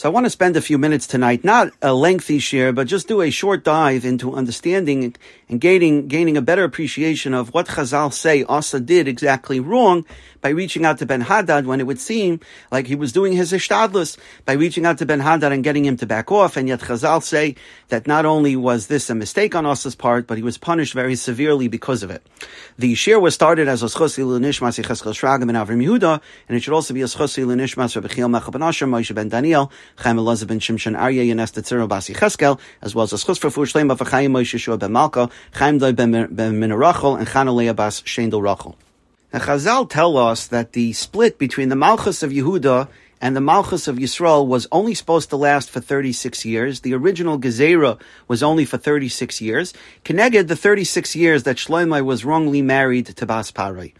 So I want to spend a few minutes tonight, not a lengthy share, but just do a short dive into understanding and gaining, gaining a better appreciation of what Chazal say Asa did exactly wrong by reaching out to Ben Hadad when it would seem like he was doing his ishtadlus, by reaching out to Ben Hadad and getting him to back off. And yet Chazal say that not only was this a mistake on Asa's part, but he was punished very severely because of it. The share was started as a Oschosi L'Nishmas Yecheskel Shragim and Avram Yehuda, and it should also be a Oschosi L'Nishmas Rabbi Chiel Asher, Moshe Ben Daniel, Chaim Elazar Ben Shimshon Arya Yanes Tetzero Basi Cheskel, as well as a Schus for Fuhr Shleim Bafachayim Moshe Shua Ben Malka, Chaim Doi Ben Minarachel, and Chanalea Bas Shendel Rachel. Now Chazal tell us that the split between the Malchus of Yehuda and the Malchus of Yisrael was only supposed to last for 36 years. The original Gezerah was only for 36 years. Keneged the 36 years that Shlomo was wrongly married to Bas Parai.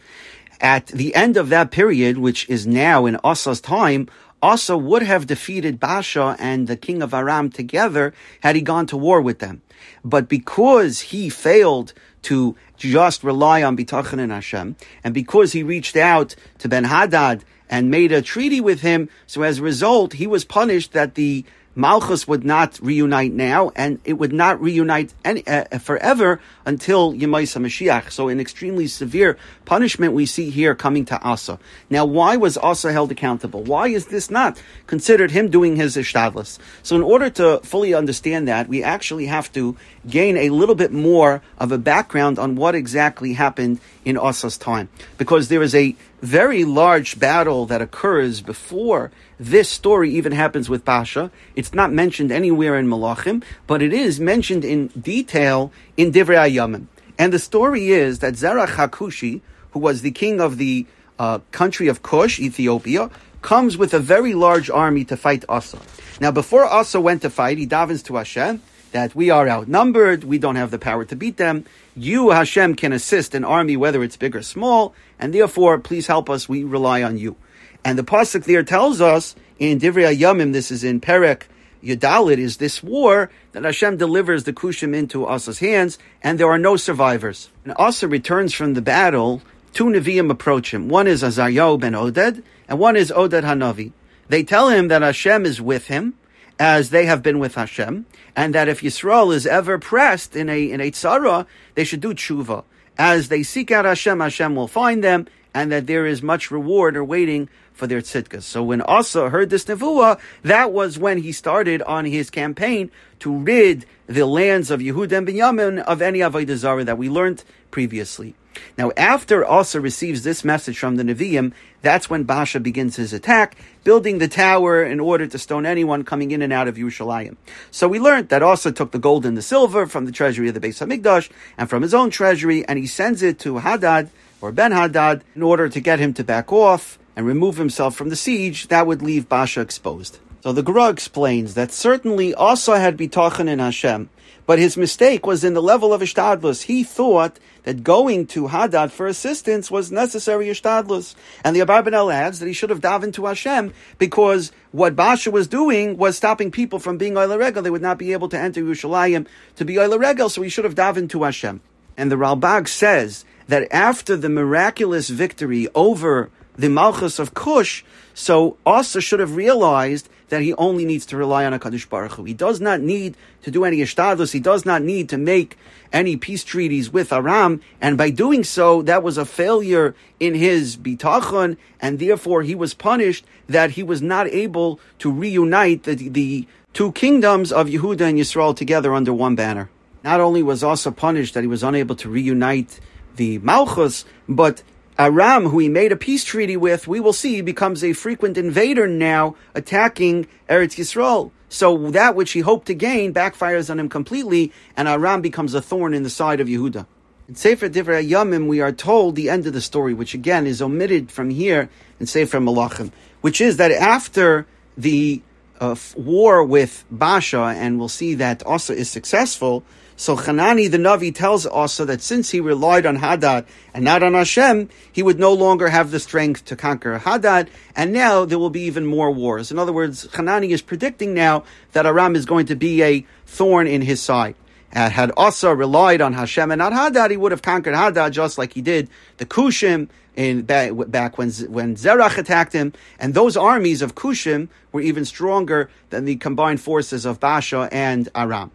At the end of that period, which is now in Asa's time, Asa would have defeated Basha and the king of Aram together had he gone to war with them. But because he failed to just rely on Bitachon and Hashem, and because he reached out to Ben Hadad and made a treaty with him, so as a result, he was punished that the Malchus would not reunite now, and it would not reunite any, uh, forever until Yemaisa Mashiach. So, an extremely severe punishment we see here coming to Asa. Now, why was Asa held accountable? Why is this not considered him doing his ishtadlis? So, in order to fully understand that, we actually have to gain a little bit more of a background on what exactly happened in Asa's time, because there is a very large battle that occurs before this story even happens with Basha. It's not mentioned anywhere in Malachim, but it is mentioned in detail in Divrei Ayamim. And the story is that Zerach Hakushi, who was the king of the uh, country of Kush, Ethiopia, comes with a very large army to fight Asa. Now, before Asa went to fight, he davens to Hashem that we are outnumbered, we don't have the power to beat them. You, Hashem, can assist an army, whether it's big or small, and therefore, please help us, we rely on you. And the pasuk there tells us in Divrei Yamim, this is in Perek Yudalit, is this war that Hashem delivers the Kushim into Asa's hands, and there are no survivors. And Asa returns from the battle. Two Nevi'im approach him. One is Azaryahu ben Oded, and one is Oded Hanavi. They tell him that Hashem is with him, as they have been with Hashem, and that if Yisrael is ever pressed in a in a tzara, they should do tshuva. As they seek out Hashem, Hashem will find them, and that there is much reward awaiting for their tzidkas. So when Asa heard this nevuah, that was when he started on his campaign to rid the lands of Yehuda and Binyamin of any avodah that we learned previously. Now, after Asa receives this message from the Nevi'im, that's when Basha begins his attack, building the tower in order to stone anyone coming in and out of Yerushalayim. So we learned that Asa took the gold and the silver from the treasury of the Beis Hamikdash and from his own treasury, and he sends it to Hadad or Ben Hadad in order to get him to back off and remove himself from the siege. That would leave Basha exposed. So the Gra explains that certainly Asa had bitachon in Hashem, but his mistake was in the level of Ishtadlus. He thought that going to Hadad for assistance was necessary Ishtadlus. And the Abarbanel adds that he should have davened to Hashem because what Basha was doing was stopping people from being Oila Regel. They would not be able to enter Yerushalayim to be Oila Regel, so he should have davened to Hashem. And the Ralbag says that after the miraculous victory over the Malchus of Kush, so Asa should have realized that he only needs to rely on HaKadosh Baruch Hu. He does not need to do any ishtadlus. He does not need to make any peace treaties with Aram. And by doing so, that was a failure in his bitachon, and therefore he was punished that he was not able to reunite the, the two kingdoms of Yehuda and Yisrael together under one banner. Not only was Asa punished that he was unable to reunite the Malchus, but Aram, who he made a peace treaty with, we will see becomes a frequent invader now, attacking Eretz Yisrael. So that which he hoped to gain backfires on him completely, and Aram becomes a thorn in the side of Yehuda. In Sefer Divrei Yamim, we are told the end of the story, which again is omitted from here in Sefer Malachim, which is that after the uh, war with Basha, and we'll see that Asa is successful, so Hanani the Navi tells Asa that since he relied on Hadad and not on Hashem, he would no longer have the strength to conquer Hadad, and now there will be even more wars. In other words, Hanani is predicting now that Aram is going to be a thorn in his side. had Asa relied on Hashem and not Hadad, he would have conquered Hadad just like he did the Kushim in back, when when Zerach attacked him, and those armies of Kushim were even stronger than the combined forces of Basha and Aram.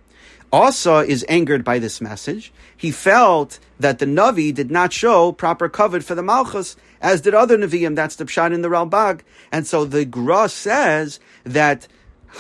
Asa is angered by this message. He felt that the Navi did not show proper kavod for the Malchus, as did other Naviim. That's the Pshat in the Ralbag. And so the Gra says that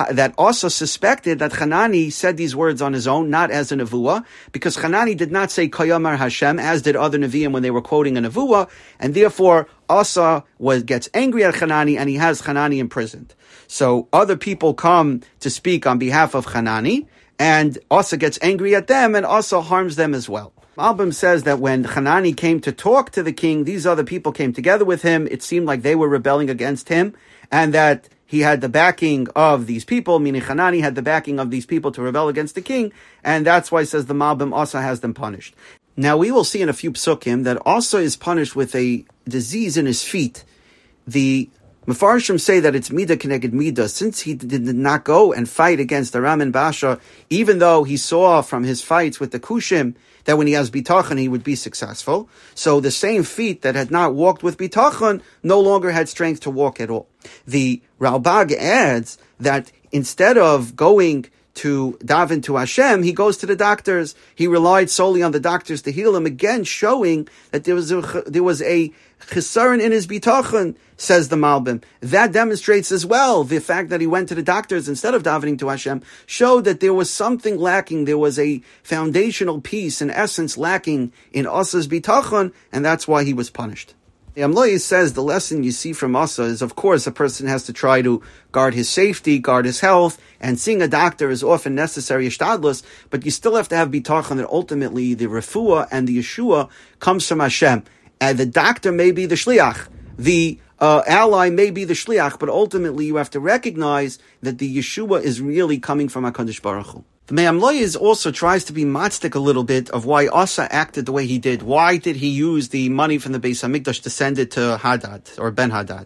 that also suspected that Hanani said these words on his own, not as a nevuah, because Hanani did not say Koyamar Hashem, as did other Nevi'im when they were quoting a nevuah, and therefore Asa was, gets angry at Hanani and he has Hanani imprisoned. So other people come to speak on behalf of Hanani, and Asa gets angry at them and also harms them as well. Malbim says that when Hanani came to talk to the king, these other people came together with him. It seemed like they were rebelling against him, and that he had the backing of these people, meaning Hanani had the backing of these people to rebel against the king, and that's why says the Malbim also has them punished. Now we will see in a few psukim that also is punished with a disease in his feet. The Mefarshim say that it's Mida Keneged Mida, since he did not go and fight against Aram and Basha, even though he saw from his fights with the Kushim that when he has bitachon he would be successful. So the same feet that had not walked with bitachon no longer had strength to walk at all. The Ralbag adds that instead of going to daven to Hashem, he goes to the doctors. He relied solely on the doctors to heal him, again showing that there was a, there was a chisaron in his bitachon, says the Malbim. That demonstrates as well the fact that he went to the doctors instead of davening to Hashem, showed that there was something lacking. There was a foundational piece, an essence lacking in Asa's bitachon, and that's why he was punished. The Amloy says the lesson you see from Asa is, of course, a person has to try to guard his safety, guard his health, and seeing a doctor is often necessary, ishtadlus, but you still have to have bitachon that ultimately the refuah and the Yeshua comes from Hashem. And the doctor may be the shliach, the uh, ally may be the shliach, but ultimately you have to recognize that the Yeshua is really coming from HaKadosh Baruch Hu. The Me'am Lo'ez also tries to be matzdik a little bit of why Asa acted the way he did. Why did he use the money from the Beis Hamikdash to send it to Hadad or Ben Hadad?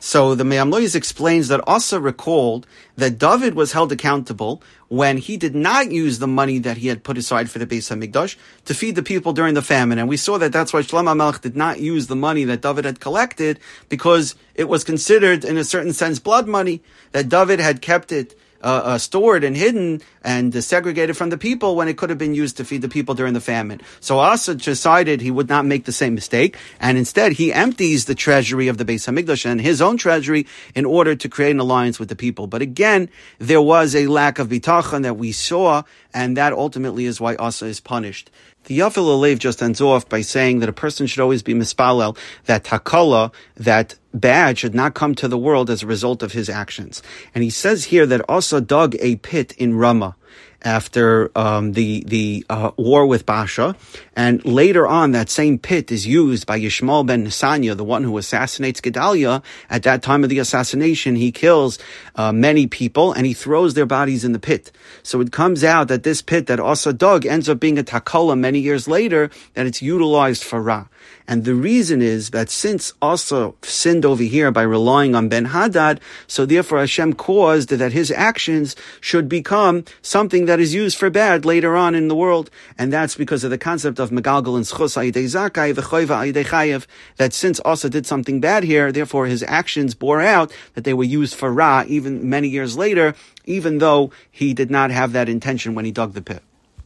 So the Me'am Lo'ez explains that Asa recalled that David was held accountable when he did not use the money that he had put aside for the Beis Hamikdash to feed the people during the famine. And we saw that that's why Shlomo Melech did not use the money that David had collected because it was considered, in a certain sense, blood money, that David had kept it uh, uh, stored and hidden and segregated from the people when it could have been used to feed the people during the famine. So Asa decided he would not make the same mistake, and instead he empties the treasury of the Beis Hamikdash and his own treasury in order to create an alliance with the people. But again, there was a lack of bitachon that we saw, and that ultimately is why Asa is punished. The Yafeh Lalev just ends off by saying that a person should always be mispalel, that takala, that bad should not come to the world as a result of his actions. And he says here that Asa dug a pit in Ramah after um, the the uh, war with Basha, and later on that same pit is used by Yishmael ben Nesanya, the one who assassinates Gedaliah. At that time of the assassination, he kills uh, many people and he throws their bodies in the pit. So it comes out that this pit that Asa dug ends up being a takala many years later, that it's utilized for Ra. And the reason is that since Asa sinned over here by relying on Ben Hadad, so therefore Hashem caused that his actions should become something that is used for bad later on in the world. And that's because of the concept of Megalgal and Schus Chayev, that since Asa did something bad here, therefore his actions bore out that they were used for Ra even many years later, even though he did not have that intention when he dug the pit.